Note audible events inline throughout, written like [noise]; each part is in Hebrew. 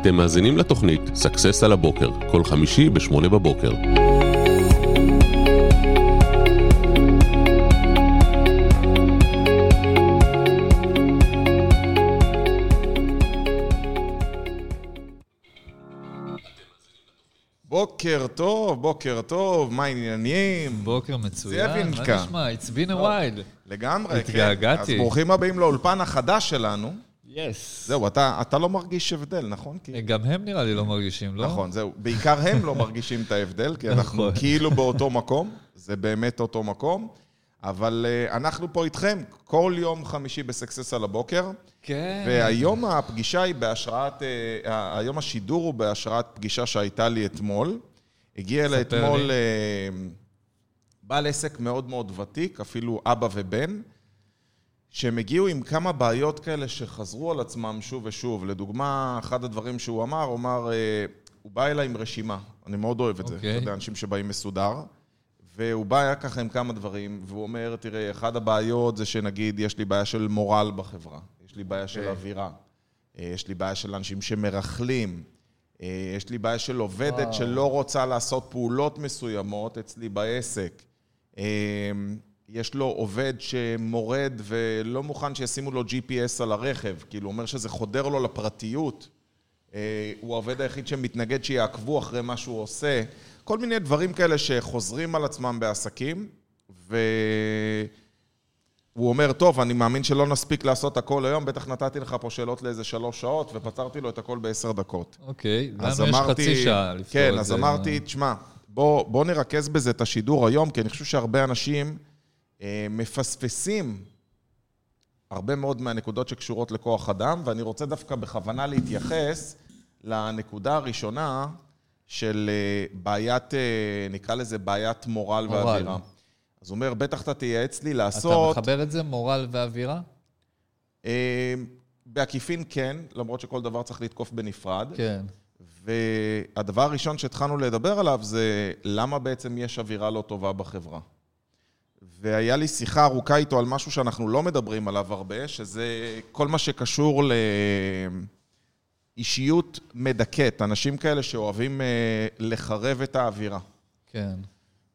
אתם מאזינים לתוכנית סאקסס על הבוקר, כל חמישי ב-8 בבוקר. בוקר טוב, בוקר טוב, מה העניינים? בוקר מצוין. מה נשמע? It's been a while. לגמרי, כן. התגעגעתי. אז ברוכים הבאים לאולפן החדש שלנו. Yes. זהו, אתה, אתה לא מרגיש הבדל, נכון? כי... גם הם נראה לי לא מרגישים, לא? נכון, זהו. בעיקר הם לא [laughs] מרגישים את ההבדל, כי אנחנו נכון. כאילו באותו מקום, זה באמת אותו מקום. אבל uh, אנחנו פה איתכם כל יום חמישי בסקסס על הבוקר, כן. והיום הפגישה היא בהשראת, uh, היום השידור הוא בהשראת פגישה שהייתה לי אתמול. הגיע אליי אתמול uh, בעל עסק מאוד מאוד ותיק, אפילו אבא ובן, שהם הגיעו עם כמה בעיות כאלה שחזרו על עצמם שוב ושוב. לדוגמה, אחד הדברים שהוא אמר, הוא אמר, אה, הוא בא אליי עם רשימה. אני מאוד אוהב את זה. אתה אוקיי. יודע, אנשים שבאים מסודר. והוא בא היה ככה עם כמה דברים, והוא אומר, תראה, אחת הבעיות זה שנגיד, יש לי בעיה של מורל בחברה, יש לי בעיה של אוקיי. אווירה, אה, יש לי בעיה של אנשים שמרכלים, אה, יש לי בעיה של עובדת וואו. שלא רוצה לעשות פעולות מסוימות אצלי בעסק. יש לו עובד שמורד ולא מוכן שישימו לו GPS על הרכב, כאילו, הוא אומר שזה חודר לו לפרטיות. אה, הוא העובד היחיד שמתנגד שיעקבו אחרי מה שהוא עושה. כל מיני דברים כאלה שחוזרים על עצמם בעסקים, והוא אומר, טוב, אני מאמין שלא נספיק לעשות הכל היום, בטח נתתי לך פה שאלות לאיזה שלוש שעות, ופתרתי לו את הכל בעשר דקות. אוקיי, לנו יש אמרתי- חצי שעה לפתור כן, את זה. אז אמרתי, תשמע, בוא, בוא נרכז בזה את השידור היום, כי אני חושב שהרבה אנשים מפספסים הרבה מאוד מהנקודות שקשורות לכוח אדם, ואני רוצה דווקא בכוונה להתייחס לנקודה הראשונה של אה, בעיית, אה, נקרא לזה בעיית מורל, מורל. ואווירה. אז הוא אומר, בטח אתה תייעץ לי אתה לעשות... מחבר את זה, מורל ואווירה? אה, בעקיפין כן, למרות שכל דבר צריך לתקוף בנפרד. כן. והדבר הראשון שהתחלנו לדבר עליו זה למה בעצם יש אווירה לא טובה בחברה. והיה לי שיחה ארוכה איתו על משהו שאנחנו לא מדברים עליו הרבה, שזה כל מה שקשור לאישיות מדכאת, אנשים כאלה שאוהבים אה, לחרב את האווירה. כן.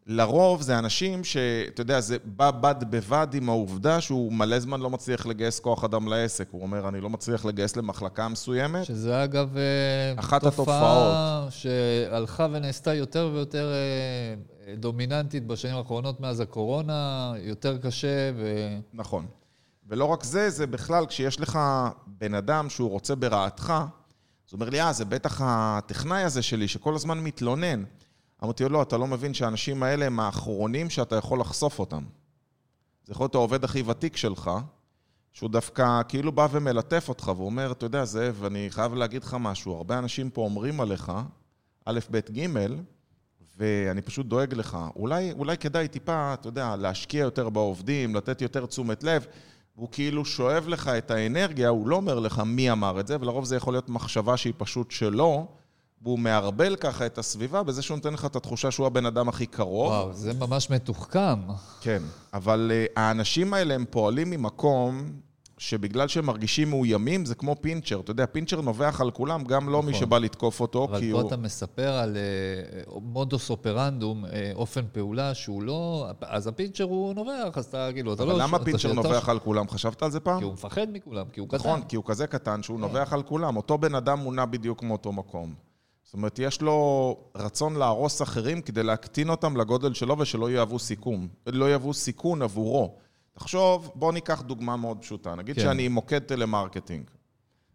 לרוב זה אנשים שאתה יודע, זה בא בד בבד עם העובדה שהוא מלא זמן לא מצליח לגייס כוח אדם לעסק. הוא אומר, אני לא מצליח לגייס למחלקה מסוימת. שזה אגב... אה, אחת תופעה שהלכה ונעשתה יותר ויותר אה, דומיננטית בשנים האחרונות מאז הקורונה, יותר קשה ו... נכון. ולא רק זה, זה בכלל, כשיש לך בן אדם שהוא רוצה ברעתך, אז הוא אומר לי, אה, זה בטח הטכנאי הזה שלי, שכל הזמן מתלונן. אמרתי לו, לא, אתה לא מבין שהאנשים האלה הם האחרונים שאתה יכול לחשוף אותם. זה יכול להיות העובד הכי ותיק שלך, שהוא דווקא כאילו בא ומלטף אותך, והוא אומר, אתה יודע, זאב, אני חייב להגיד לך משהו, הרבה אנשים פה אומרים עליך, א', ב', ג', ואני פשוט דואג לך. אולי, אולי כדאי טיפה, אתה יודע, להשקיע יותר בעובדים, לתת יותר תשומת לב. הוא כאילו שואב לך את האנרגיה, הוא לא אומר לך מי אמר את זה, ולרוב זה יכול להיות מחשבה שהיא פשוט שלו, והוא מערבל ככה את הסביבה בזה שהוא נותן לך את התחושה שהוא הבן אדם הכי קרוב. וואו, זה ממש מתוחכם. כן, אבל uh, האנשים האלה הם פועלים ממקום שבגלל שהם מרגישים מאוימים, זה כמו פינצ'ר. אתה יודע, פינצ'ר נובח על כולם, גם לא מי נכון. שבא לתקוף אותו, אבל כי פה הוא... אתה מספר על אה, modus operandum, אה, אופן פעולה שהוא לא... אז הפינצ'ר הוא נובח, אז אתה כאילו, אתה לא... אבל למה פינצ'ר נובח על כולם? חשבת על זה פעם? כי הוא מפחד מכולם, כי הוא קטן. נכון, כי הוא כזה קטן שהוא נובח על כולם. אותו בן אדם מונע בדיוק מאותו מקום. זאת אומרת, יש לו רצון להרוס אחרים כדי להקטין אותם לגודל שלו ושלא יהוו סיכון. לא יהוו סיכון עבורו. תחשוב, בוא ניקח דוגמה מאוד פשוטה. נגיד כן. שאני מוקד טלמרקטינג.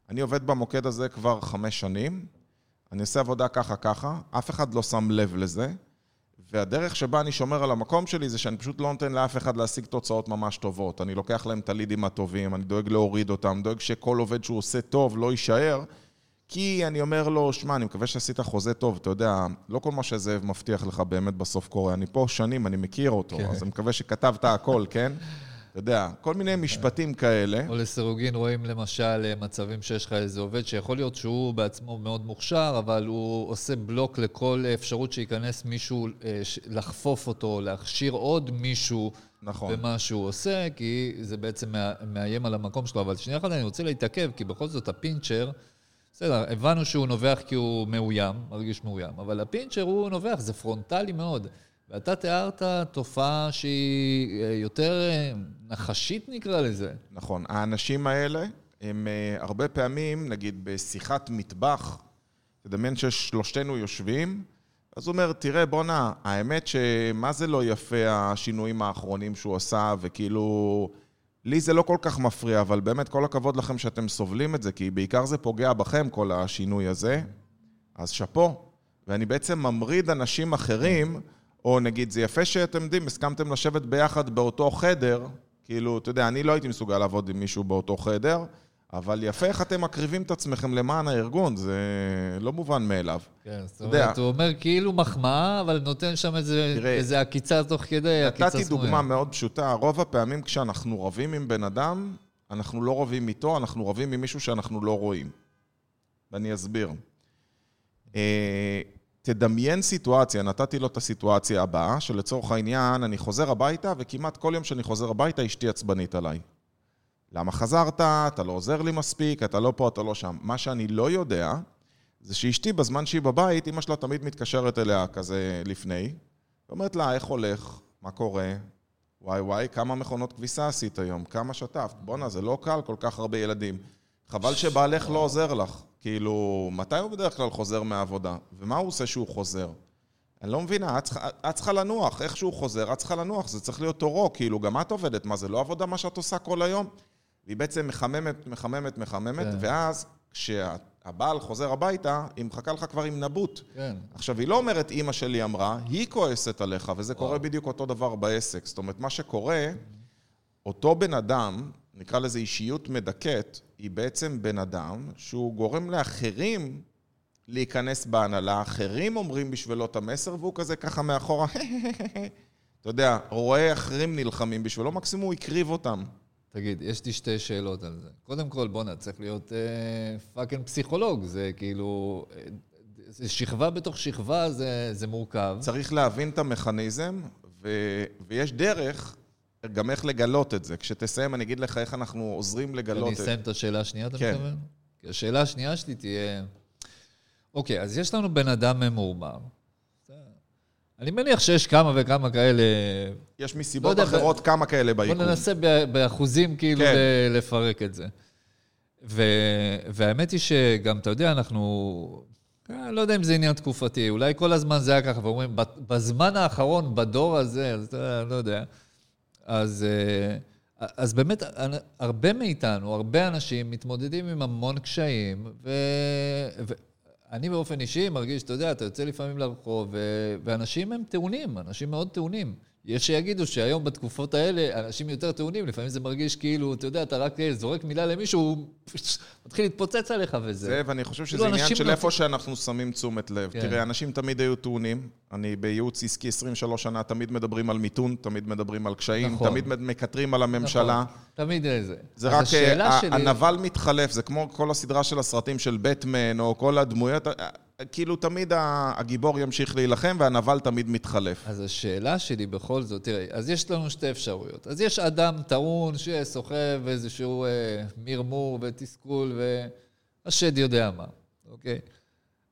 אני עובד במוקד הזה כבר חמש שנים, אני עושה עבודה ככה ככה, אף אחד לא שם לב לזה, והדרך שבה אני שומר על המקום שלי זה שאני פשוט לא נותן לאף אחד להשיג תוצאות ממש טובות. אני לוקח להם את הלידים הטובים, אני דואג להוריד אותם, דואג שכל עובד שהוא עושה טוב לא יישאר, כי אני אומר לו, שמע, אני מקווה שעשית חוזה טוב, אתה יודע, לא כל מה שזאב מבטיח לך באמת בסוף קורה. אני פה שנים, אני מכיר אותו, כן. אז אני מקווה שכתבת הכל, כן? אתה יודע, כל מיני משפטים כאלה. או לסירוגין רואים למשל מצבים שיש לך איזה עובד שיכול להיות שהוא בעצמו מאוד מוכשר, אבל הוא עושה בלוק לכל אפשרות שייכנס מישהו אה, לחפוף אותו, להכשיר עוד מישהו נכון. במה שהוא עושה, כי זה בעצם מאיים על המקום שלו. אבל שנייה אחת אני רוצה להתעכב, כי בכל זאת הפינצ'ר בסדר, הבנו שהוא נובח כי הוא מאוים, מרגיש מאוים, אבל הפינצ'ר הוא נובח, זה פרונטלי מאוד. ואתה תיארת תופעה שהיא אה, יותר אה, נחשית נקרא לזה. נכון. האנשים האלה, הם אה, הרבה פעמים, נגיד בשיחת מטבח, תדמיין ששלושתנו יושבים, אז הוא אומר, תראה, בואנה, האמת שמה זה לא יפה השינויים האחרונים שהוא עשה, וכאילו... לי זה לא כל כך מפריע, אבל באמת כל הכבוד לכם שאתם סובלים את זה, כי בעיקר זה פוגע בכם, כל השינוי הזה. אז שאפו. ואני בעצם ממריד אנשים אחרים, או נגיד, זה יפה שאתם יודעים, הסכמתם לשבת ביחד באותו חדר, כאילו, אתה יודע, אני לא הייתי מסוגל לעבוד עם מישהו באותו חדר, אבל יפה איך אתם מקריבים את עצמכם למען הארגון, זה לא מובן מאליו. כן, זאת אומרת, הוא אומר כאילו מחמאה, אבל נותן שם איזה, תראה, איזה עקיצה תוך כדי, עקיצה סמויה. נתתי דוגמה מאוד פשוטה, רוב הפעמים כשאנחנו רבים עם בן אדם, אנחנו לא רבים איתו, אנחנו רבים עם מישהו שאנחנו לא רואים. ואני אסביר. תדמיין סיטואציה, נתתי לו את הסיטואציה הבאה, שלצורך העניין, אני חוזר הביתה, וכמעט כל יום שאני חוזר הביתה, אשתי עצבנית עליי. למה חזרת? אתה לא עוזר לי מספיק, אתה לא פה, אתה לא שם. מה שאני לא יודע, זה שאשתי, בזמן שהיא בבית, אמא שלה תמיד מתקשרת אליה כזה לפני, ואומרת לה, איך הולך? מה קורה? וואי וואי, כמה מכונות כביסה עשית היום? כמה שטפת? בואנה, זה לא קל, כל כך הרבה ילדים. חבל שבעלך לא עוזר לך. כאילו, מתי הוא בדרך כלל חוזר מהעבודה? ומה הוא עושה שהוא חוזר? אני לא מבינה, את צריכה, את צריכה לנוח, איך שהוא חוזר, את צריכה לנוח, זה צריך להיות תורו, כאילו, גם את עובדת, מה זה לא עבודה מה שאת עושה כל היום? והיא בעצם מחממת, מחממת, מחממת, כן. ואז כשהבעל חוזר הביתה, היא מחכה לך כבר עם נבוט. כן. עכשיו, היא לא אומרת, אימא שלי אמרה, היא כועסת עליך, וזה וואו. קורה בדיוק אותו דבר בעסק. זאת אומרת, מה שקורה, אותו בן אדם, נקרא לזה אישיות מדכאת, היא בעצם בן אדם שהוא גורם לאחרים להיכנס בהנהלה, אחרים אומרים בשבילו את המסר, והוא כזה ככה מאחורה, אתה יודע, רואה אחרים נלחמים בשבילו, מקסימום הוא הקריב אותם. תגיד, יש לי שתי שאלות על זה. קודם כל, בואנה, צריך להיות אה, פאקינג פסיכולוג, זה כאילו... אה, זה שכבה בתוך שכבה, זה, זה מורכב. צריך להבין את המכניזם, ו, ויש דרך גם איך לגלות את זה. כשתסיים, אני אגיד לך איך אנחנו עוזרים לגלות את זה. אני אסיים את השאלה השנייה, אתה כן. מתכוון? השאלה השנייה שלי תהיה... אוקיי, אז יש לנו בן אדם ממורמר. אני מניח שיש כמה וכמה כאלה... יש מסיבות לא אחרות ב... כמה כאלה ביקום. בוא ננסה באחוזים כאילו כן. לפרק את זה. ו... והאמת היא שגם, אתה יודע, אנחנו... אה, לא יודע אם זה עניין תקופתי, אולי כל הזמן זה היה ככה, ואומרים, בזמן האחרון, בדור הזה, אז אתה יודע, לא יודע. אז, אה, אז באמת, הרבה מאיתנו, הרבה אנשים מתמודדים עם המון קשיים. ו... אני באופן אישי מרגיש, אתה יודע, אתה יוצא לפעמים לרחוב, ואנשים הם טעונים, אנשים מאוד טעונים. יש שיגידו שהיום בתקופות האלה אנשים יותר טעונים, לפעמים זה מרגיש כאילו, אתה יודע, אתה רק זורק מילה למישהו, הוא מתחיל להתפוצץ עליך וזה. זה, ואני חושב שזה כאילו עניין של לא... איפה שאנחנו שמים תשומת לב. כן. תראה, אנשים תמיד היו טעונים. אני בייעוץ עסקי 23 שנה, תמיד מדברים על מיתון, תמיד מדברים על קשיים, נכון. תמיד מקטרים על הממשלה. נכון, תמיד זה. זה רק, אה, שלי... הנבל מתחלף, זה כמו כל הסדרה של הסרטים של בטמן, או כל הדמויות. כאילו תמיד הגיבור ימשיך להילחם והנבל תמיד מתחלף. אז השאלה שלי בכל זאת, תראי, אז יש לנו שתי אפשרויות. אז יש אדם טעון שסוחב איזשהו אה, מרמור ותסכול והשד יודע מה, אוקיי?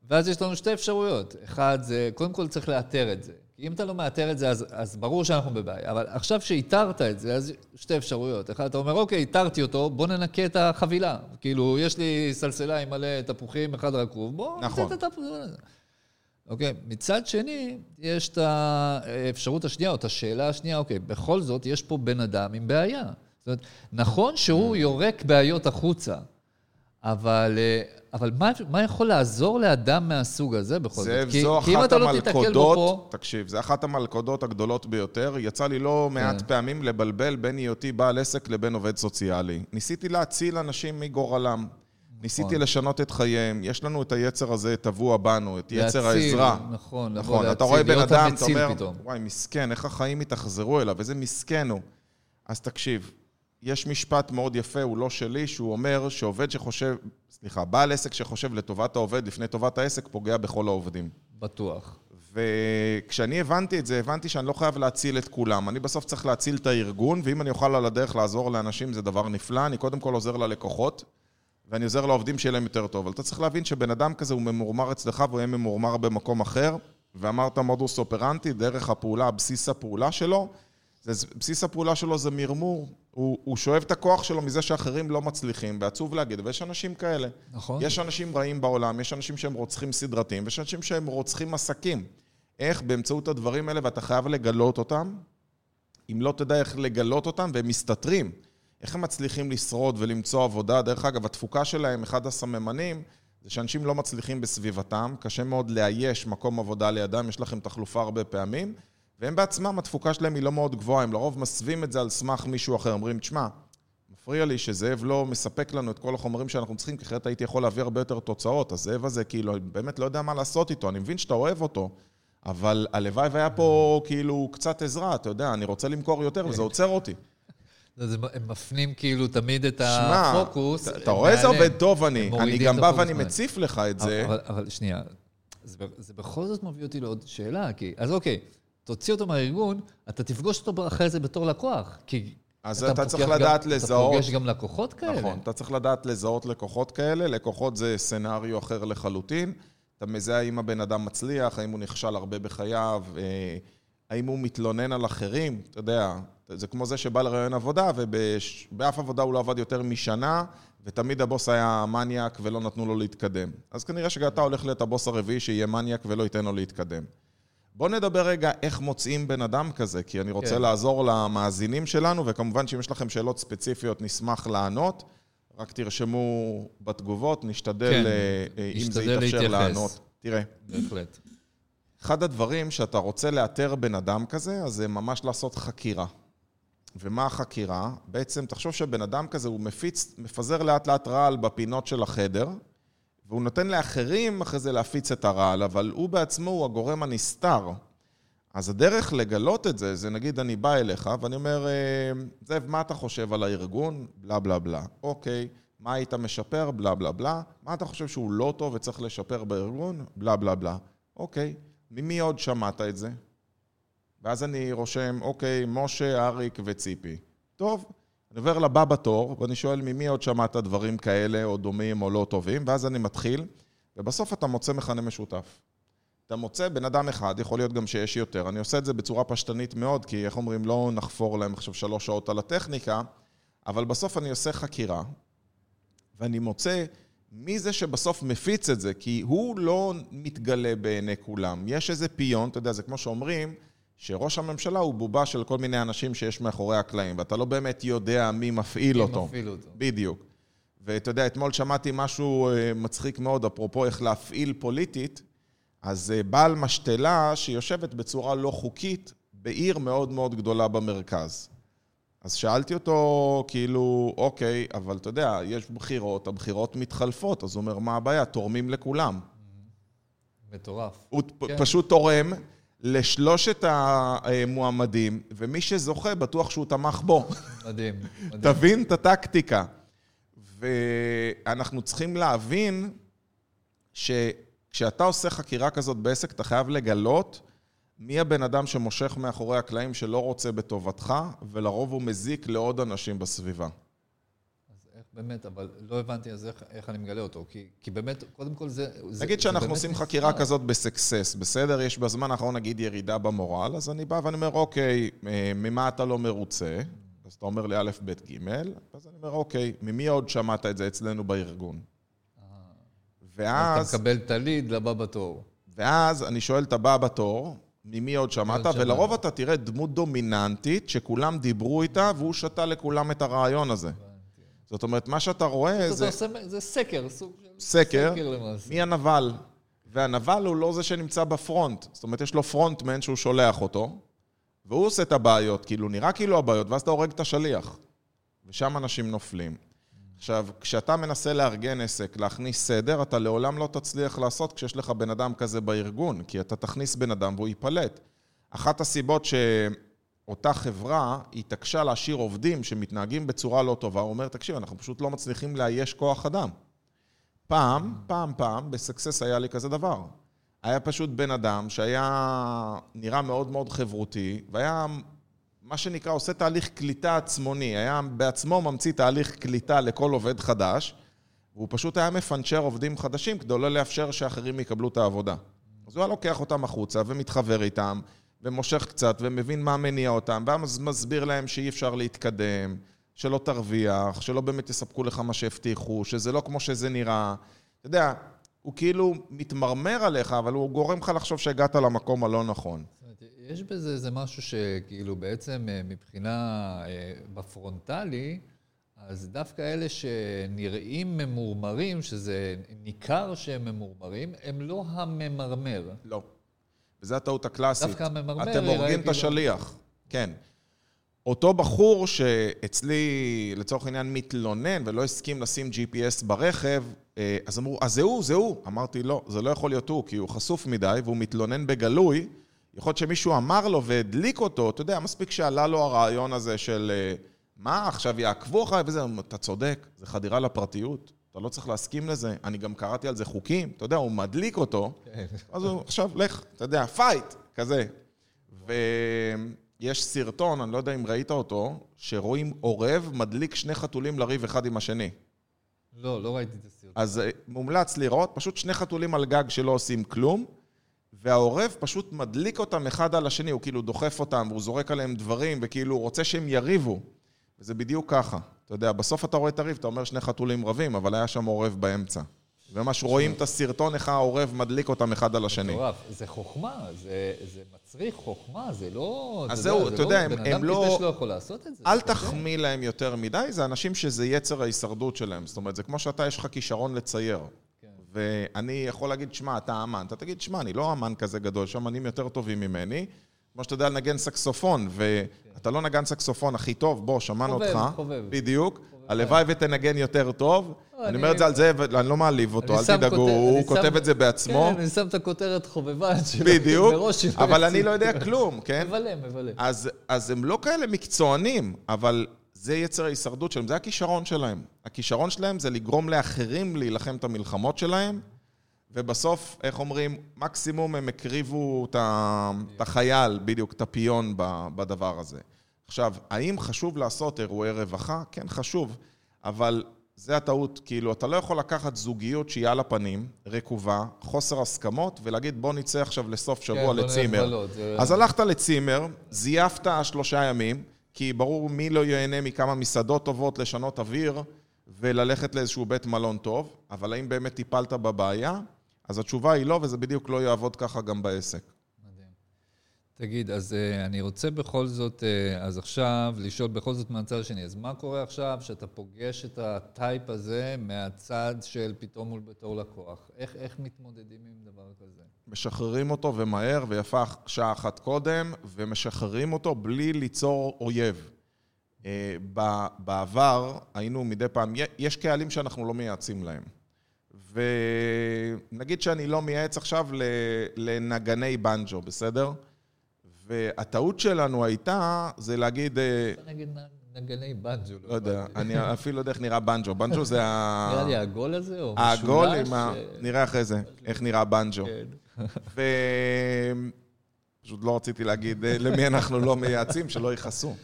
ואז יש לנו שתי אפשרויות. אחד זה, קודם כל צריך לאתר את זה. אם אתה לא מאתר את זה, אז, אז ברור שאנחנו בבעיה. אבל עכשיו שאיתרת את זה, אז שתי אפשרויות. אחד, אתה אומר, אוקיי, איתרתי אותו, בוא ננקה את החבילה. כאילו, יש לי סלסלה עם מלא תפוחים, אחד רקוב, בוא נכון. נתן את התפוחים. אוקיי, מצד שני, יש את האפשרות השנייה, או את השאלה השנייה, אוקיי, בכל זאת, יש פה בן אדם עם בעיה. זאת אומרת, נכון שהוא יורק בעיות החוצה, אבל אה, אבל מה, מה יכול לעזור לאדם מהסוג הזה בכל זאת? זאב, זו כי, אחת לא המלכודות, לא תקשיב, זו אחת המלכודות הגדולות ביותר. יצא לי לא מעט כן. פעמים לבלבל בין היותי בעל עסק לבין עובד סוציאלי. ניסיתי להציל אנשים מגורלם. ניסיתי נכון. לשנות את חייהם, יש לנו את היצר הזה טבוע בנו, את יצר להציל, העזרה. נכון, נכון. אתה רואה בן אדם, אתה אומר, פתאום. וואי, מסכן, איך החיים התאכזרו אליו, איזה מסכן הוא. אז תקשיב, יש משפט מאוד יפה, הוא לא שלי, שהוא אומר שעובד שחושב, סליחה, בעל עסק שחושב לטובת העובד לפני טובת העסק, פוגע בכל העובדים. בטוח. וכשאני הבנתי את זה, הבנתי שאני לא חייב להציל את כולם. אני בסוף צריך להציל את הארגון, ואם אני אוכל על הדרך לעזור לאנשים זה דבר נפלא. אני קודם כל עוזר ללקוחות, ואני עוזר לעובדים שיהיה להם יותר טוב. אבל אתה צריך להבין שבן אדם כזה הוא ממורמר אצלך והוא יהיה ממורמר במקום אחר, ואמרת מודוס אופרנטי, דרך הפעולה, בסיס הפעולה שלו, זה, בסיס הפעולה שלו זה מרמור. הוא, הוא שואב את הכוח שלו מזה שאחרים לא מצליחים, ועצוב להגיד, ויש אנשים כאלה. נכון. יש אנשים רעים בעולם, יש אנשים שהם רוצחים סדרתיים, ויש אנשים שהם רוצחים עסקים. איך באמצעות הדברים האלה, ואתה חייב לגלות אותם, אם לא תדע איך לגלות אותם, והם מסתתרים. איך הם מצליחים לשרוד ולמצוא עבודה? דרך אגב, התפוקה שלהם, אחד הסממנים, זה שאנשים לא מצליחים בסביבתם, קשה מאוד לאייש מקום עבודה לידם, יש לכם תחלופה הרבה פעמים, והם בעצמם, התפוקה שלהם היא לא מאוד גבוהה, הם לרוב מסווים את זה על סמך מישהו אחר, אומרים, תשמע, מפריע לי שזאב לא מספק לנו את כל החומרים שאנחנו צריכים, כי אחרת הייתי יכול להביא הרבה יותר תוצאות. הזאב הזה, כאילו, אני באמת לא יודע מה לעשות איתו, אני מבין שאתה אוהב אותו, אבל הלוואי והיה פה כאילו קצת עזרה, אתה יודע, אני רוצה למכור יותר וזה עוצר אותי. אז הם הם מפנים כאילו תמיד את שמע, הפוקוס. אתה- אתה רואה איזה. עובד טוב אני, אני גם בא ואני. מציף לך את זה. אבל, אבל שנייה, זה, זה בכל זאת מביא אותי לעוד שאלה, כי... אז אוקיי, תוציא אותו מהארגון, אתה תפגוש אותו אחרי זה בתור לקוח, כי... אז אתה אתה צריך לדעת גם, לזהות. אתה פוגש גם לקוחות כאלה. נכון, אתה צריך לדעת לזהות לקוחות כאלה, לקוחות זה סצנריו אחר לחלוטין. אתה מזהה האם הבן אדם מצליח, האם הוא נכשל הרבה בחייו, אה, האם הוא מתלונן על אחרים, אתה יודע, זה כמו זה שבא לראיון עבודה, ובאף עבודה הוא לא עבד יותר משנה, ותמיד הבוס היה מניאק ולא נתנו לו להתקדם. אז כנראה שאתה הולך להיות הבוס הרביעי שיהיה מניאק ולא ייתן לו להתקדם. בואו נדבר רגע איך מוצאים בן אדם כזה, כי אני רוצה כן. לעזור למאזינים שלנו, וכמובן שאם יש לכם שאלות ספציפיות, נשמח לענות. רק תרשמו בתגובות, נשתדל, כן, אה, אה, אם זה נשתדל יתאפשר להתייחס. לענות. תראה, בהחלט. אחד הדברים שאתה רוצה לאתר בן אדם כזה, אז זה ממש לעשות חקירה. ומה החקירה? בעצם, תחשוב שבן אדם כזה, הוא מפיץ, מפזר לאט לאט רעל בפינות של החדר, והוא נותן לאחרים אחרי זה להפיץ את הרעל, אבל הוא בעצמו הוא הגורם הנסתר. אז הדרך לגלות את זה, זה נגיד אני בא אליך ואני אומר, "אה, זאב, מה אתה חושב על הארגון? בלה בלה בלה. אוקיי, מה היית משפר? בלה בלה בלה. מה אתה חושב שהוא לא טוב וצריך לשפר בארגון? בלה בלה בלה. אוקיי, ממי עוד שמעת את זה? ואז אני רושם, אוקיי, משה, אריק וציפי. טוב, אני עובר לבא בתור, ואני שואל ממי עוד שמעת דברים כאלה, או דומים או לא טובים, ואז אני מתחיל, ובסוף אתה מוצא מכנה משותף. אתה מוצא בן אדם אחד, יכול להיות גם שיש יותר. אני עושה את זה בצורה פשטנית מאוד, כי איך אומרים, לא נחפור להם עכשיו שלוש שעות על הטכניקה, אבל בסוף אני עושה חקירה, ואני מוצא מי זה שבסוף מפיץ את זה, כי הוא לא מתגלה בעיני כולם. יש איזה פיון, אתה יודע, זה כמו שאומרים, שראש הממשלה הוא בובה של כל מיני אנשים שיש מאחורי הקלעים, ואתה לא באמת יודע מי מפעיל מי אותו. מפעיל אותו. בדיוק. ואתה יודע, אתמול שמעתי משהו אה, מצחיק מאוד, אפרופו איך להפעיל פוליטית, אז אה, בעל משתלה שיושבת בצורה לא חוקית בעיר מאוד מאוד גדולה במרכז. אז שאלתי אותו, כאילו, אוקיי, אבל אתה יודע, יש בחירות, הבחירות מתחלפות, אז הוא אומר, מה הבעיה? תורמים לכולם. מטורף. הוא כן. פשוט תורם לשלושת המועמדים, ומי שזוכה, בטוח שהוא תמך בו. מדהים. [laughs] מדהים. תבין את הטקטיקה. ואנחנו צריכים להבין שכשאתה עושה חקירה כזאת בעסק, אתה חייב לגלות מי הבן אדם שמושך מאחורי הקלעים שלא רוצה בטובתך, ולרוב הוא מזיק לעוד אנשים בסביבה. באמת, אבל לא הבנתי אז איך, איך אני מגלה אותו, כי, כי באמת, קודם כל זה... זה נגיד זה שאנחנו עושים נסתר. חקירה כזאת בסקסס, בסדר? יש בזמן האחרון נגיד ירידה במורל, אז אני בא ואני אומר, אוקיי, אה, ממה אתה לא מרוצה? אז אתה אומר לי א', ב', ג', אז אני אומר, אוקיי, ממי עוד שמעת את זה אצלנו בארגון? אתה ואז, מקבל את הליד לבא בתור. ואז אני שואל את הבא בתור, ממי עוד שמעת? עוד שמעת. ולרוב אתה תראה דמות דומיננטית שכולם דיברו איתה והוא שתה לכולם את הרעיון הזה. זאת אומרת, מה שאתה רואה זה עושה, זה סקר, סוג של סקר. סקר למעשה. מי הנבל. והנבל הוא לא זה שנמצא בפרונט. זאת אומרת, יש לו פרונטמן שהוא שולח אותו, והוא עושה את הבעיות, כאילו, נראה כאילו הבעיות, ואז אתה הורג את השליח. ושם אנשים נופלים. עכשיו, כשאתה מנסה לארגן עסק, להכניס סדר, אתה לעולם לא תצליח לעשות כשיש לך בן אדם כזה בארגון, כי אתה תכניס בן אדם והוא ייפלט. אחת הסיבות שאותה חברה התעקשה להשאיר עובדים שמתנהגים בצורה לא טובה, הוא אומר, תקשיב, אנחנו פשוט לא מצליחים לאייש כוח אדם. פעם, פעם, פעם, בסקסס היה לי כזה דבר. היה פשוט בן אדם שהיה נראה מאוד מאוד חברותי, והיה מה שנקרא עושה תהליך קליטה עצמוני, היה בעצמו ממציא תהליך קליטה לכל עובד חדש, והוא פשוט היה מפנצ'ר עובדים חדשים כדי לא לאפשר שאחרים יקבלו את העבודה. אז הוא היה לוקח אותם החוצה ומתחבר איתם, ומושך קצת, ומבין מה מניע אותם, ואז מסביר להם שאי אפשר להתקדם, שלא תרוויח, שלא באמת יספקו לך מה שהבטיחו, שזה לא כמו שזה נראה. אתה יודע, הוא כאילו מתמרמר עליך, אבל הוא גורם לך לחשוב שהגעת למקום הלא נכון. יש בזה איזה משהו שכאילו בעצם אה, מבחינה אה, בפרונטלי, אז דווקא אלה שנראים ממורמרים, שזה ניכר שהם ממורמרים, הם לא הממרמר. לא. וזו הטעות הקלאסית. דווקא הממרמר אתם הורגים את כאילו- השליח. כן. אותו בחור שאצלי, לצורך העניין, מתלונן ולא הסכים לשים GPS ברכב, אה, אז אמרו, אז זה הוא, זה הוא. אמרתי, לא, זה לא יכול להיות הוא, כי הוא חשוף מדי והוא מתלונן בגלוי. יכול להיות שמישהו אמר לו והדליק אותו, אתה יודע, מספיק שעלה לו הרעיון הזה של אה, מה, עכשיו יעקבו אחריי וזה, אתה צודק, זה חדירה לפרטיות, אתה לא צריך להסכים לזה, אני גם קראתי על זה חוקים, אתה יודע, הוא מדליק אותו, כן. אז הוא, עכשיו, לך, אתה יודע, fight, כזה. ויש סרטון, אני לא יודע אם ראית אותו, שרואים עורב מדליק שני חתולים לריב אחד עם השני. לא, לא ראיתי את הסרטון. אז אה, מומלץ לראות, פשוט שני חתולים על גג שלא עושים כלום, והעורב פשוט מדליק אותם אחד על השני, הוא כאילו דוחף אותם, והוא זורק עליהם דברים, וכאילו הוא רוצה שהם יריבו. וזה בדיוק ככה. אתה יודע, בסוף אתה רואה את הריב, אתה אומר שני חתולים רבים, אבל היה שם עורב באמצע. וממש רואים את הסרטון איך העורב מדליק אותם אחד על השני. מטורף, זה חוכמה, זה, זה מצריך חוכמה, זה לא... אז זהו, אתה יודע, הם, לא... בן אדם טיפש לא יכול לעשות את זה. אל תחמיא להם יותר מדי, זה אנשים שזה יצר ההישרדות שלהם. זאת אומרת, זה כמו שאתה, יש לך כישרון לצייר. כן. ואני יכול להגיד, שמע, אתה אמן. אתה תגיד, שמע, אני לא אמן כזה גדול, אמנים יותר טובים ממני. כמו שאתה יודע לנגן סקסופון, ואתה לא נגן סקסופון הכי טוב, בוא, שמענו אותך. חובב, חובב. בדיוק. הלוואי ותנגן יותר טוב. אני אומר את זה על זה, ואני לא מעליב אותו, אל תדאגו, הוא כותב את זה בעצמו. כן, אני שם את הכותרת חובבן שלו. בדיוק, אבל אני לא יודע כלום, כן? מבלה, מבלה. אז הם לא כאלה מקצוענים, אבל זה יצר ההישרדות שלהם, זה הכישרון שלהם. הכישרון שלהם זה לגרום לאחרים להילחם את המלחמות שלהם. ובסוף, איך אומרים, מקסימום הם הקריבו את החייל, בדיוק, את הפיון בדבר הזה. עכשיו, האם חשוב לעשות אירועי רווחה? כן, חשוב, אבל זה הטעות, כאילו, אתה לא יכול לקחת זוגיות שהיא על הפנים, רקובה, חוסר הסכמות, ולהגיד, בוא נצא עכשיו לסוף שבוע כן, לצימר. זה... אז הלכת לצימר, זייפת שלושה ימים, כי ברור מי לא ייהנה מכמה מסעדות טובות לשנות אוויר וללכת לאיזשהו בית מלון טוב, אבל האם באמת טיפלת בבעיה? אז התשובה היא לא, וזה בדיוק לא יעבוד ככה גם בעסק. תגיד, אז uh, אני רוצה בכל זאת, uh, אז עכשיו, לשאול בכל זאת מהצד השני, אז מה קורה עכשיו שאתה פוגש את הטייפ הזה מהצד של פתאום מול בתור לקוח? איך, איך מתמודדים עם דבר כזה? משחררים אותו ומהר, ויפה שעה אחת קודם, ומשחררים אותו בלי ליצור אויב. Uh, בעבר היינו מדי פעם, יש קהלים שאנחנו לא מייעצים להם. ונגיד שאני לא מייעץ עכשיו לנגני בנג'ו, בסדר? והטעות שלנו הייתה, זה להגיד... אה, נגיד נגני בנג'ו. לא יודע, אני אפילו לא יודע איך נראה בנג'ו. בנג'ו זה ה... נראה לי העגול הזה, או משולש? העגול עם ה... נראה אחרי זה, איך נראה בנג'ו. כן. ו... פשוט לא רציתי להגיד אה, למי אנחנו לא מייעצים, שלא יכעסו.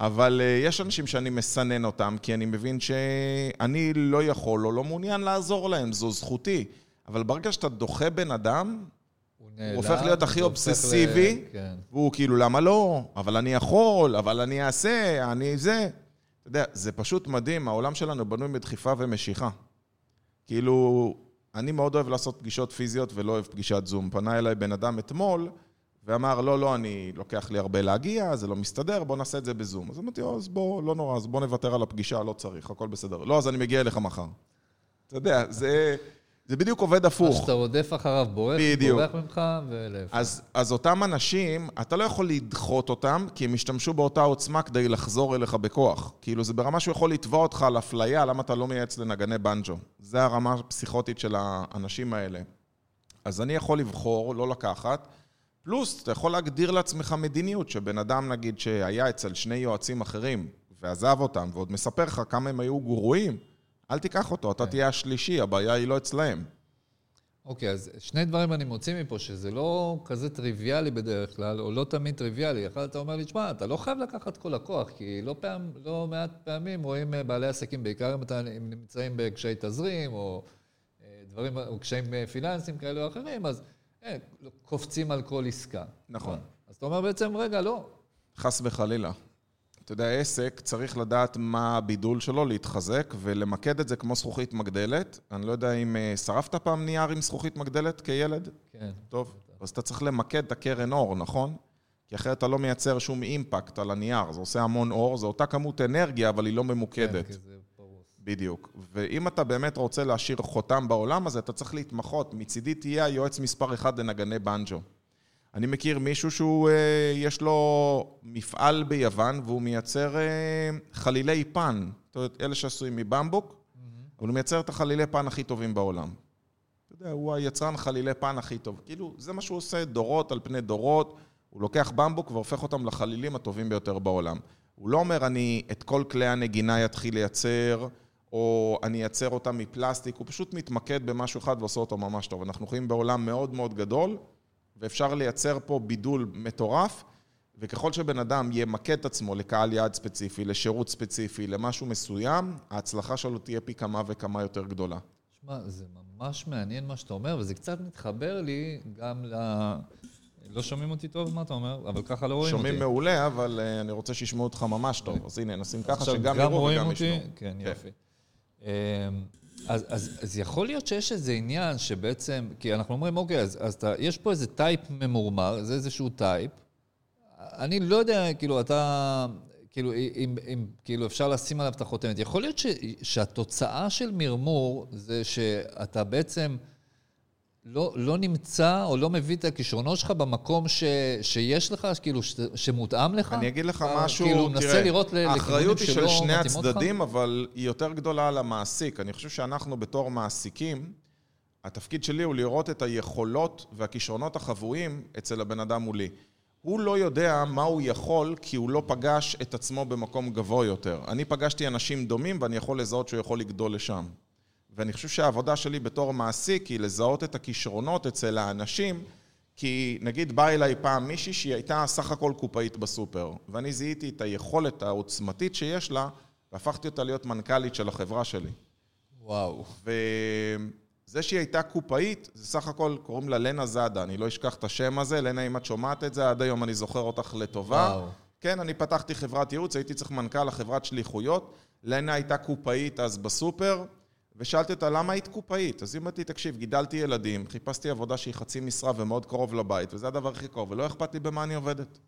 אבל אה, יש אנשים שאני מסנן אותם, כי אני מבין שאני לא יכול או לא מעוניין לעזור להם, זו זכותי. אבל ברגע שאתה דוחה בן אדם, הוא, נעלם, הוא הופך להיות הכי אובססיבי, ל... כן. והוא כאילו, למה לא? אבל אני יכול, אבל אני אעשה, אני זה. אתה יודע, זה פשוט מדהים, העולם שלנו בנוי מדחיפה ומשיכה. כאילו, אני מאוד אוהב לעשות פגישות פיזיות ולא אוהב פגישת זום. פנה אליי בן אדם אתמול, ואמר, לא, לא, אני, לוקח לי הרבה להגיע, זה לא מסתדר, בוא נעשה את זה בזום. אז אמרתי, אז בוא, לא נורא, אז בוא נוותר על הפגישה, לא צריך, הכל בסדר. לא, אז אני מגיע אליך מחר. אתה יודע, זה, זה בדיוק עובד הפוך. אז שאתה רודף אחריו, בורח, בדיוק. בורח ממך, ולהפך. אז, אז אותם אנשים, אתה לא יכול לדחות אותם, כי הם השתמשו באותה עוצמה כדי לחזור אליך בכוח. כאילו, זה ברמה שהוא יכול לתבוע אותך על אפליה, למה אתה לא מייעץ לנגני בנג'ו. זה הרמה הפסיכוטית של האנשים האלה. אז אני יכול לבחור, לא לקחת. פלוס, אתה יכול להגדיר לעצמך מדיניות, שבן אדם, נגיד, שהיה אצל שני יועצים אחרים, ועזב אותם, ועוד מספר לך כמה הם היו גרועים, אל תיקח אותו, אתה כן. תהיה השלישי, הבעיה היא לא אצלהם. אוקיי, אז שני דברים אני מוציא מפה, שזה לא כזה טריוויאלי בדרך כלל, או לא תמיד טריוויאלי. אחת אתה אומר לי, תשמע, אתה לא חייב לקחת כל לקוח, כי לא, פעם, לא מעט פעמים רואים אה, בעלי עסקים, בעיקר אם אם נמצאים בקשיי תזרים, או אה, דברים, או קשיים אה, פיננסיים כאלה או אחרים, אז אה, קופצים על כל עסקה. נכון. אז אתה אומר בעצם, רגע, לא. חס וחלילה. אתה יודע, עסק צריך לדעת מה הבידול שלו, להתחזק, ולמקד את זה כמו זכוכית מגדלת. אני לא יודע אם אה, שרפת פעם נייר עם זכוכית מגדלת כילד? כן. טוב, אז אתה צריך למקד את הקרן אור, נכון? כי אחרת אתה לא מייצר שום אימפקט על הנייר. זה עושה המון אור, זו אותה כמות אנרגיה, אבל היא לא ממוקדת. כן, כי זה פרוס. בדיוק. ואם אתה באמת רוצה להשאיר חותם בעולם הזה, אתה צריך להתמחות. מצידי תהיה היועץ מספר אחד לנגני בנג'ו. אני מכיר מישהו שהוא, אה, יש לו מפעל ביוון, והוא מייצר אה, חלילי פן. זאת אומרת, אלה שעשויים מבמבוק, אבל הוא מייצר את החלילי פן הכי טובים בעולם. אתה יודע, הוא היצרן חלילי פן הכי טוב. כאילו, זה מה שהוא עושה דורות על פני דורות. הוא לוקח במבוק והופך אותם לחלילים הטובים ביותר בעולם. הוא לא אומר, אני את כל כלי הנגינה אתחיל לייצר, או אני אייצר אותם מפלסטיק, הוא פשוט מתמקד במשהו אחד ועושה אותו ממש טוב. אנחנו חיים בעולם מאוד מאוד גדול, ואפשר לייצר פה בידול מטורף, וככל שבן אדם ימקד את עצמו לקהל יעד ספציפי, לשירות ספציפי, למשהו מסוים, ההצלחה שלו תהיה פי כמה וכמה יותר גדולה. שמע, זה ממש מעניין מה שאתה אומר, וזה קצת מתחבר לי גם ל... לא שומעים אותי טוב, מה אתה אומר? אבל ככה לא רואים אותי. שומעים מעולה, אבל אה, אני רוצה שישמעו אותך ממש טוב. אז הנה, נשים ככה שגם גם יראו וגם? ישמעו. כן, כן. יופי. אז, אז, אז יכול להיות שיש איזה עניין שבעצם, כי אנחנו אומרים, אוקיי, אז, אז אתה, יש פה איזה type ממורמר, זה איזשהו type. אני לא יודע, כאילו, אתה, כאילו, אם, אם כאילו אפשר לשים עליו את החותמת. יכול להיות ש, שהתוצאה של מרמור זה שאתה בעצם לא, לא נמצא או לא מביא את הכישרונות שלך במקום ש, שיש לך, כאילו, ש, שמותאם לך? אני אגיד לך משהו, כאילו, מנסה תראה, לראות ל- לכיוונים האחריות היא של שני מתאימות לך? הצדדים, אבל היא יותר גדולה על המעסיק. אני חושב שאנחנו בתור מעסיקים, התפקיד שלי הוא לראות את היכולות והכישרונות החבויים אצל הבן אדם מולי. הוא לא יודע מה הוא יכול, כי הוא לא פגש את עצמו במקום גבוה יותר. אני פגשתי אנשים דומים, ואני יכול לזהות שהוא יכול לגדול לשם. ואני חושב שהעבודה שלי בתור מעסיק היא לזהות את הכישרונות אצל האנשים, כי נגיד באה אליי פעם מישהי שהיא הייתה סך הכל קופאית בסופר, ואני זיהיתי את היכולת העוצמתית שיש לה, והפכתי אותה להיות מנכ"לית של החברה שלי. וואו. וזה שהיא הייתה קופאית, זה סך הכל קוראים לה לנה זאדה, אני לא אשכח את השם הזה, לנה אם את שומעת את זה, עד היום אני זוכר אותך לטובה. וואו. כן, אני פתחתי חברת ייעוץ, הייתי צריך מנכ"ל לחברת שליחויות, לנה הייתה קופאית אז בסופר, ושאלתי אותה, למה היית קופאית? אז היא אמרתי, תקשיב, גידלתי ילדים, חיפשתי עבודה שהיא חצי משרה ומאוד קרוב לבית, וזה הדבר הכי קרוב, ולא אכפת לי במה אני עובדת.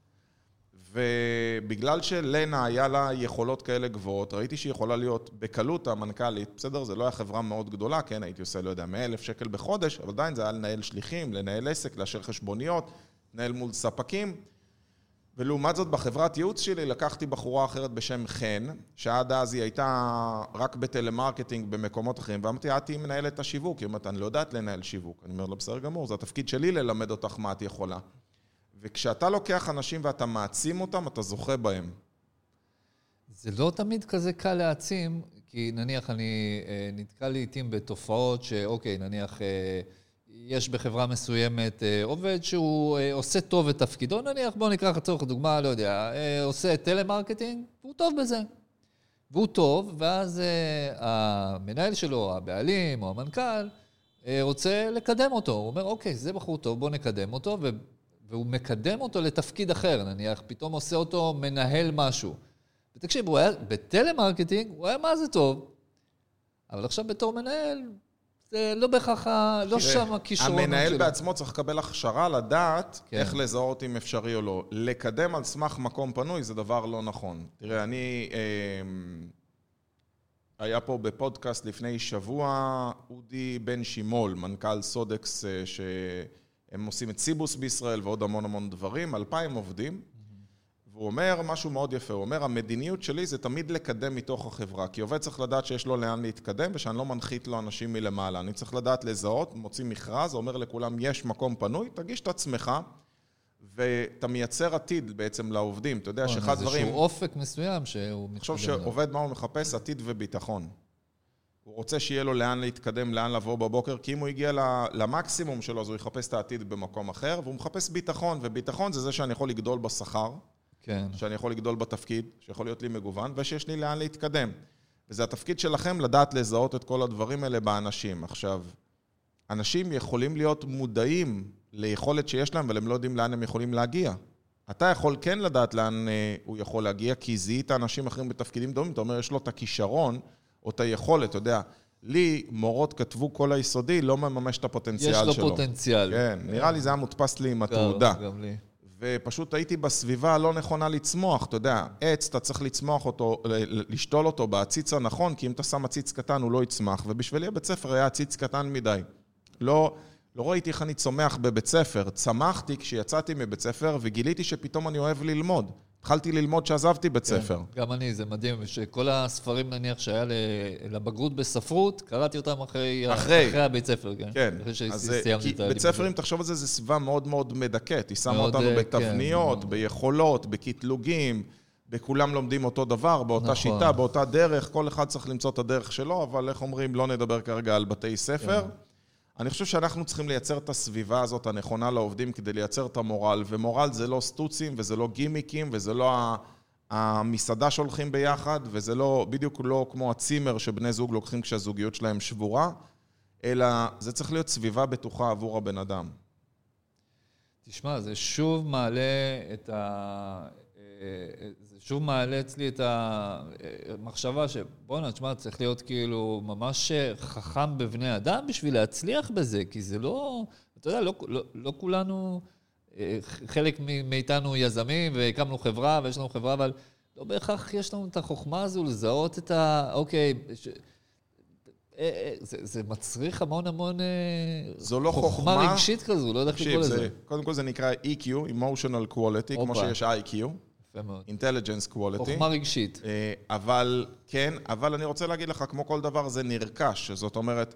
ובגלל שלנה היה לה יכולות כאלה גבוהות, ראיתי שהיא יכולה להיות בקלות המנכ"לית, בסדר? זה לא היה חברה מאוד גדולה, כן, הייתי עושה, לא יודע, 100 אלף שקל בחודש, אבל עדיין זה היה לנהל שליחים, לנהל עסק, לאשר חשבוניות, לנהל מול ספקים. ולעומת זאת, בחברת ייעוץ שלי לקחתי בחורה אחרת בשם חן, שעד אז היא הייתה רק בטלמרקטינג במקומות אחרים, ואמרתי, את תהיי מנהלת השיווק, היא אומרת, אני לא יודעת לנהל שיווק. אני אומר לה, בסדר גמור, זה התפקיד שלי ללמד אותך מה את יכולה. וכשאתה לוקח אנשים ואתה מעצים אותם, אתה זוכה בהם. זה לא תמיד כזה קל להעצים, כי נניח אני אה, נתקל לעיתים בתופעות שאוקיי, נניח אה, יש בחברה מסוימת אה, עובד שהוא אה, עושה טוב את תפקידו, נניח בואו ניקח לצורך הדוגמה, לא יודע, אה, עושה טלמרקטינג, והוא טוב בזה. והוא טוב, ואז המנהל שלו, הבעלים או המנכ"ל, רוצה לקדם אותו. הוא אומר, אוקיי, זה בחור טוב, בואו נקדם אותו. והוא מקדם אותו לתפקיד אחר, נניח, פתאום עושה אותו מנהל משהו. ותקשיב, הוא היה, בטלמרקטינג הוא היה מה זה טוב, אבל עכשיו בתור מנהל, זה לא בהכרח, לא שם הכישרונות שלו. המנהל בעצמו צריך לקבל הכשרה לדעת כן. איך לזהות אם אפשרי או לא. לקדם על סמך מקום פנוי זה דבר לא נכון. תראה, אני... אמ, היה פה בפודקאסט לפני שבוע אודי בן שימול, מנכ"ל סודקס, אה, שהם עושים את סיבוס בישראל ועוד המון המון דברים, אלפיים עובדים. והוא אומר משהו מאוד יפה, הוא אומר, המדיניות שלי זה תמיד לקדם מתוך החברה, כי עובד צריך לדעת שיש לו לאן להתקדם ושאני לא מנחית לו אנשים מלמעלה. אני צריך לדעת לזהות, מוציא מכרז, אומר לכולם, יש מקום פנוי, תגיש את עצמך, ואתה מייצר עתיד בעצם לעובדים. אתה יודע שאחד הדברים... איזשהו אופק מסוים שהוא תחשוב מתקדם אליו. שעובד מה הוא מחפש? עתיד וביטחון. הוא רוצה שיהיה לו לאן להתקדם, לאן לבוא בבוקר, כי אם הוא הגיע למקסימום שלו, אז הוא יחפש את העתיד במקום אחר, והוא מחפש ביטחון, וביטחון זה זה שאני יכול לגדול בשכר, כן. שאני יכול לגדול בתפקיד, שיכול להיות לי מגוון, ושיש לי לאן להתקדם. וזה התפקיד שלכם לדעת לזהות את כל הדברים האלה באנשים. עכשיו, אנשים יכולים להיות מודעים ליכולת שיש להם, אבל הם לא יודעים לאן הם יכולים להגיע. אתה יכול כן לדעת לאן אה, הוא יכול להגיע, כי זיהית אנשים אחרים בתפקידים דומים, אתה אומר, יש לו את הכישרון או את היכולת, אתה יודע. לי, מורות כתבו כל היסודי, לא מממש את הפוטנציאל יש שלו. לו פוטנציאל. כן, נראה לי זה היה מודפס לי עם התעודה. גם לי. ופשוט הייתי בסביבה הלא נכונה לצמוח, אתה יודע, עץ, אתה צריך לצמוח אותו, לשתול אותו בעציץ הנכון, כי אם אתה שם עציץ קטן הוא לא יצמח, ובשבילי הבית ספר היה עציץ קטן מדי. לא, לא ראיתי איך אני צומח בבית ספר, צמחתי כשיצאתי מבית ספר וגיליתי שפתאום אני אוהב ללמוד. התחלתי ללמוד כשעזבתי בית ספר. כן, גם אני, זה מדהים, שכל הספרים נניח שהיה לבגרות בספרות, קראתי אותם אחרי, אחרי. אחרי הבית ספר, כן. כן, אחרי שסיימתי את בית הלימודים. ספר, אם תחשוב על זה, זה סביבה מאוד מאוד מדכאת. היא שמה אותנו אה, בתבניות, כן. ביכולות, בקטלוגים, בכולם לומדים אותו דבר, באותה נכון. שיטה, באותה דרך, כל אחד צריך למצוא את הדרך שלו, אבל איך אומרים, לא נדבר כרגע על בתי ספר. כן. אני חושב שאנחנו צריכים לייצר את הסביבה הזאת הנכונה לעובדים כדי לייצר את המורל, ומורל זה לא סטוצים, וזה לא גימיקים, וזה לא המסעדה שהולכים ביחד, וזה לא, בדיוק לא כמו הצימר שבני זוג לוקחים כשהזוגיות שלהם שבורה, אלא זה צריך להיות סביבה בטוחה עבור הבן אדם. תשמע, זה שוב מעלה את ה... אה, שוב מעלה אצלי את המחשבה שבואנה, תשמע, צריך להיות כאילו ממש חכם בבני אדם בשביל להצליח בזה, כי זה לא... אתה יודע, לא, לא, לא כולנו... אה, חלק מאיתנו יזמים והקמנו חברה ויש לנו חברה, אבל לא בהכרח יש לנו את החוכמה הזו לזהות את ה... אוקיי, ש... אה, אה, זה, זה מצריך המון המון אה, זו לא חוכמה חוכמה. רגשית כזו, לא יודע איך לקרוא זה, לזה. קודם כל זה נקרא EQ, Emotional Quality, כמו. שיש IQ, יפה מאוד. Intelligence Quality. חוכמה רגשית. אה, אבל, כן, אבל אני רוצה להגיד לך, כמו כל דבר, זה נרכש. זאת אומרת,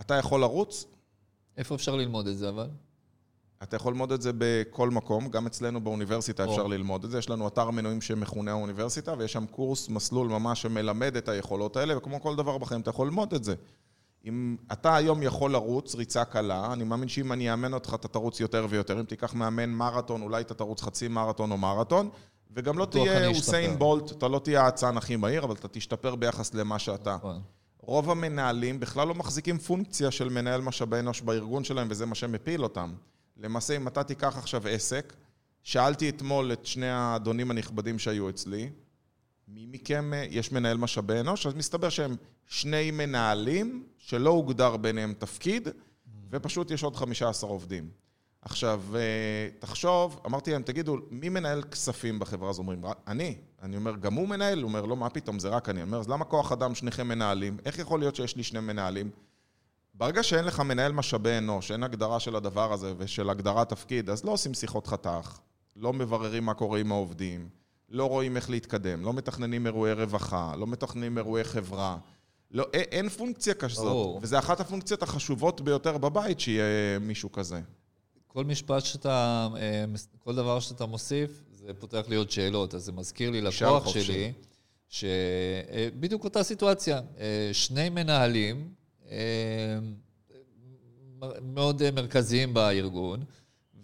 אתה יכול לרוץ, איפה אפשר ללמוד את זה אבל? אתה יכול ללמוד את זה בכל מקום, גם אצלנו באוניברסיטה או. אפשר ללמוד את זה. יש לנו אתר מנויים שמכונה האוניברסיטה, ויש שם קורס, מסלול ממש שמלמד את היכולות האלה, וכמו כל דבר בחיים, אתה יכול ללמוד את זה. אם אתה היום יכול לרוץ ריצה קלה, אני מאמין שאם אני אאמן אותך, אתה תרוץ יותר ויותר. אם תיקח מאמן מרתון, אולי אתה תרוץ חצי מרתון או מרתון, וגם לא תהיה אוסיין. בולט, אתה לא תהיה האצן הכי מהיר, אבל אתה תשתפר ביחס למה שאתה. נכון. רוב המנהלים בכלל לא מחזיקים פונקציה של מנהל משאבי אנוש בארגון שלהם, וזה מה שמפיל אותם. למעשה, אם אתה תיקח עכשיו עסק, שאלתי אתמול את שני האדונים הנכבדים שהיו אצלי, מי מכם אה, יש מנהל משאבי אנוש? אז מסתבר שהם שני מנהלים שלא הוגדר ביניהם תפקיד, ופשוט יש עוד 15 עובדים. עכשיו, אה, תחשוב, אמרתי להם, תגידו, מי מנהל כספים בחברה הזו? אומרים, "רק אני. אני אומר, גם הוא מנהל? הוא אומר, לא, מה פתאום, זה רק אני. אני אומר, אז למה כוח אדם שניכם מנהלים? איך יכול להיות שיש לי שני מנהלים? ברגע שאין לך מנהל משאבי אנוש, אין הגדרה של הדבר הזה ושל הגדרת תפקיד, אז לא עושים שיחות חתך, לא מבררים מה קורה עם העובדים, לא רואים איך להתקדם, לא מתכננים אירועי רווחה, לא מתכננים אירועי חברה. לא, אין, פונקציה כזאת, ברור. וזו אחת הפונקציות החשובות ביותר בבית, שיהיה מישהו כזה. כל משפט שאתה, אה, כל דבר שאתה מוסיף, זה פותח לי עוד שאלות. אז זה מזכיר לי לקוח. שלי, שבדיוק אותה סיטואציה. אה, שני מנהלים אה, מאוד אה, מרכזיים בארגון,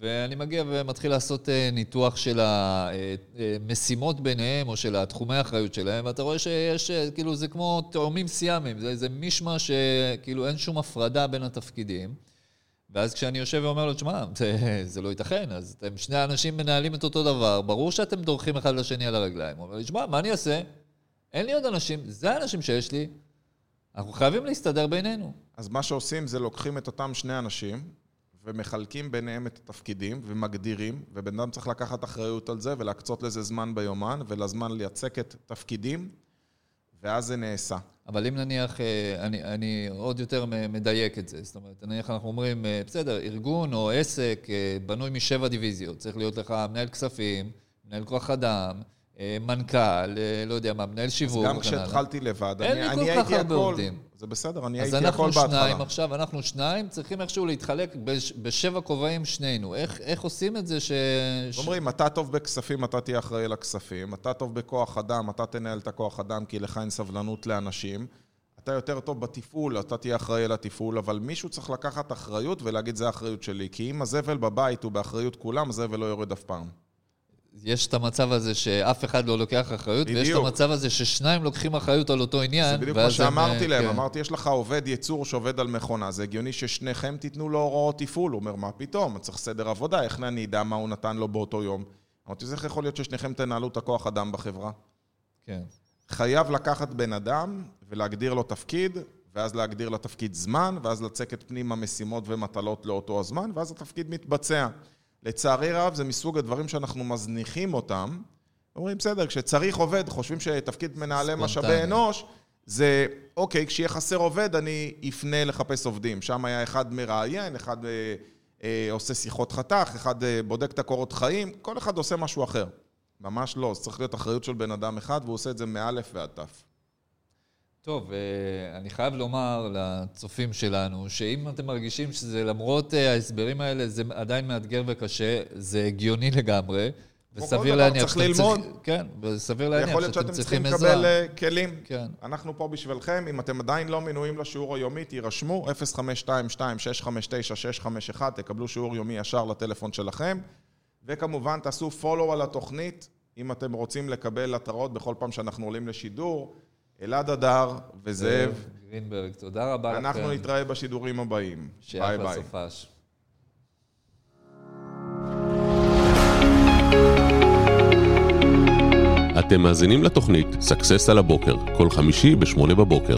ואני מגיע ומתחיל לעשות אה, ניתוח של המשימות ביניהם, או של התחומי האחריות שלהם, ואתה רואה שיש, אה, כאילו, זה כמו תאומים סיאמיים, זה איזה מישמע שכאילו אין שום הפרדה בין התפקידים. ואז כשאני יושב ואומר לו, תשמע, זה, זה לא ייתכן, אז אתם שני אנשים מנהלים את אותו דבר, ברור שאתם דורכים אחד לשני על הרגליים. הוא אומר לי, תשמע, מה אני אעשה? אין לי עוד אנשים, זה האנשים שיש לי, אנחנו חייבים להסתדר בינינו. אז מה שעושים זה לוקחים את אותם שני אנשים ומחלקים ביניהם את התפקידים ומגדירים, ובן אדם צריך לקחת אחריות על זה ולהקצות לזה זמן ביומן ולזמן לייצק תפקידים, ואז זה נעשה. אבל אם נניח, אה, אני, אני עוד יותר מדייק את זה, זאת אומרת, נניח אנחנו אומרים, אה, בסדר, ארגון או עסק אה, בנוי משבע דיוויזיות, צריך להיות לך מנהל כספים, מנהל כוח אדם, מנכ"ל, לא יודע מה, מנהל שיווק. גם וכן הלאה. כשהתחלתי לבד, אין אני, לי אני כל כך הייתי הרבה הכל. עובדים. זה בסדר, אני אז הייתי הכל אנחנו שניים בהתחלה. עכשיו, אנחנו שניים, צריכים איכשהו להתחלק בש, בשבע כובעים שנינו. איך, איך עושים את זה ש... אומרים, אתה טוב בכספים, אתה תהיה אחראי לכספים, אתה טוב בכוח אדם, אתה תנהל את הכוח אדם כי לך אין סבלנות לאנשים, אתה יותר טוב בתפעול, אתה תהיה אחראי על התפעול, אבל מישהו צריך לקחת אחריות ולהגיד, זה האחריות שלי. כי אם הזבל בבית הוא באחריות כולם, הזבל לא יורד אף פעם. יש את המצב הזה שאף אחד לא לוקח אחריות, ויש את בדיוק. המצב הזה ששניים לוקחים אחריות על אותו עניין. זה בדיוק מה ואז הם, שאמרתי אה, להם, כן. אמרתי, יש לך עובד ייצור שעובד על מכונה, זה הגיוני ששניכם תיתנו לו הוראות תפעול. הוא אומר, מה פתאום? צריך סדר עבודה, איך אני אדע מה הוא נתן לו באותו יום? אמרתי, אז איך יכול להיות ששניכם תנהלו את הכוח אדם בחברה? כן. חייב לקחת בן אדם ולהגדיר לו תפקיד, ואז להגדיר לתפקיד זמן, ואז לצקת פנימה משימות ומטלות לאותו הזמן, ואז התפקיד מתבצע. לצערי רב, זה מסוג הדברים שאנחנו מזניחים אותם. אומרים, בסדר, כשצריך עובד, חושבים שתפקיד מנהלי משאבי. אנוש, זה, אוקיי, כשיהיה חסר עובד, אני אפנה לחפש עובדים. שם היה אחד מראיין, אחד אה, אה, עושה שיחות חתך, אחד אה, בודק את הקורות חיים, כל אחד עושה משהו אחר. ממש לא, זה צריך להיות אחריות של בן אדם אחד, והוא עושה את זה מאלף ועד תף. טוב, אה, אני חייב לומר לצופים שלנו, שאם אתם מרגישים שזה למרות אה, ההסברים האלה, זה עדיין מאתגר וקשה, זה הגיוני לגמרי. כל וסביר דבר, להניח צריך שאתם ללמוד. צריכים- כן, וסביר להניח יכול להיות שאתם שאתם צריכים צריכים עזרה. לקבל אה, כלים. כן. אנחנו פה בשבילכם, אם אתם עדיין לא מנויים לשיעור היומי, תירשמו, 0522-659-651, תקבלו שיעור יומי ישר לטלפון שלכם, וכמובן תעשו follow על התוכנית, אם אתם רוצים לקבל התראות בכל פעם שאנחנו עולים לשידור. אלעד אדר וזאב, גרינברג, תודה רבה לכם. אנחנו נתראה בשידורים הבאים. ביי ביי. סופש. אתם מאזינים לתוכנית Success על הבוקר, כל חמישי ב-8 בבוקר.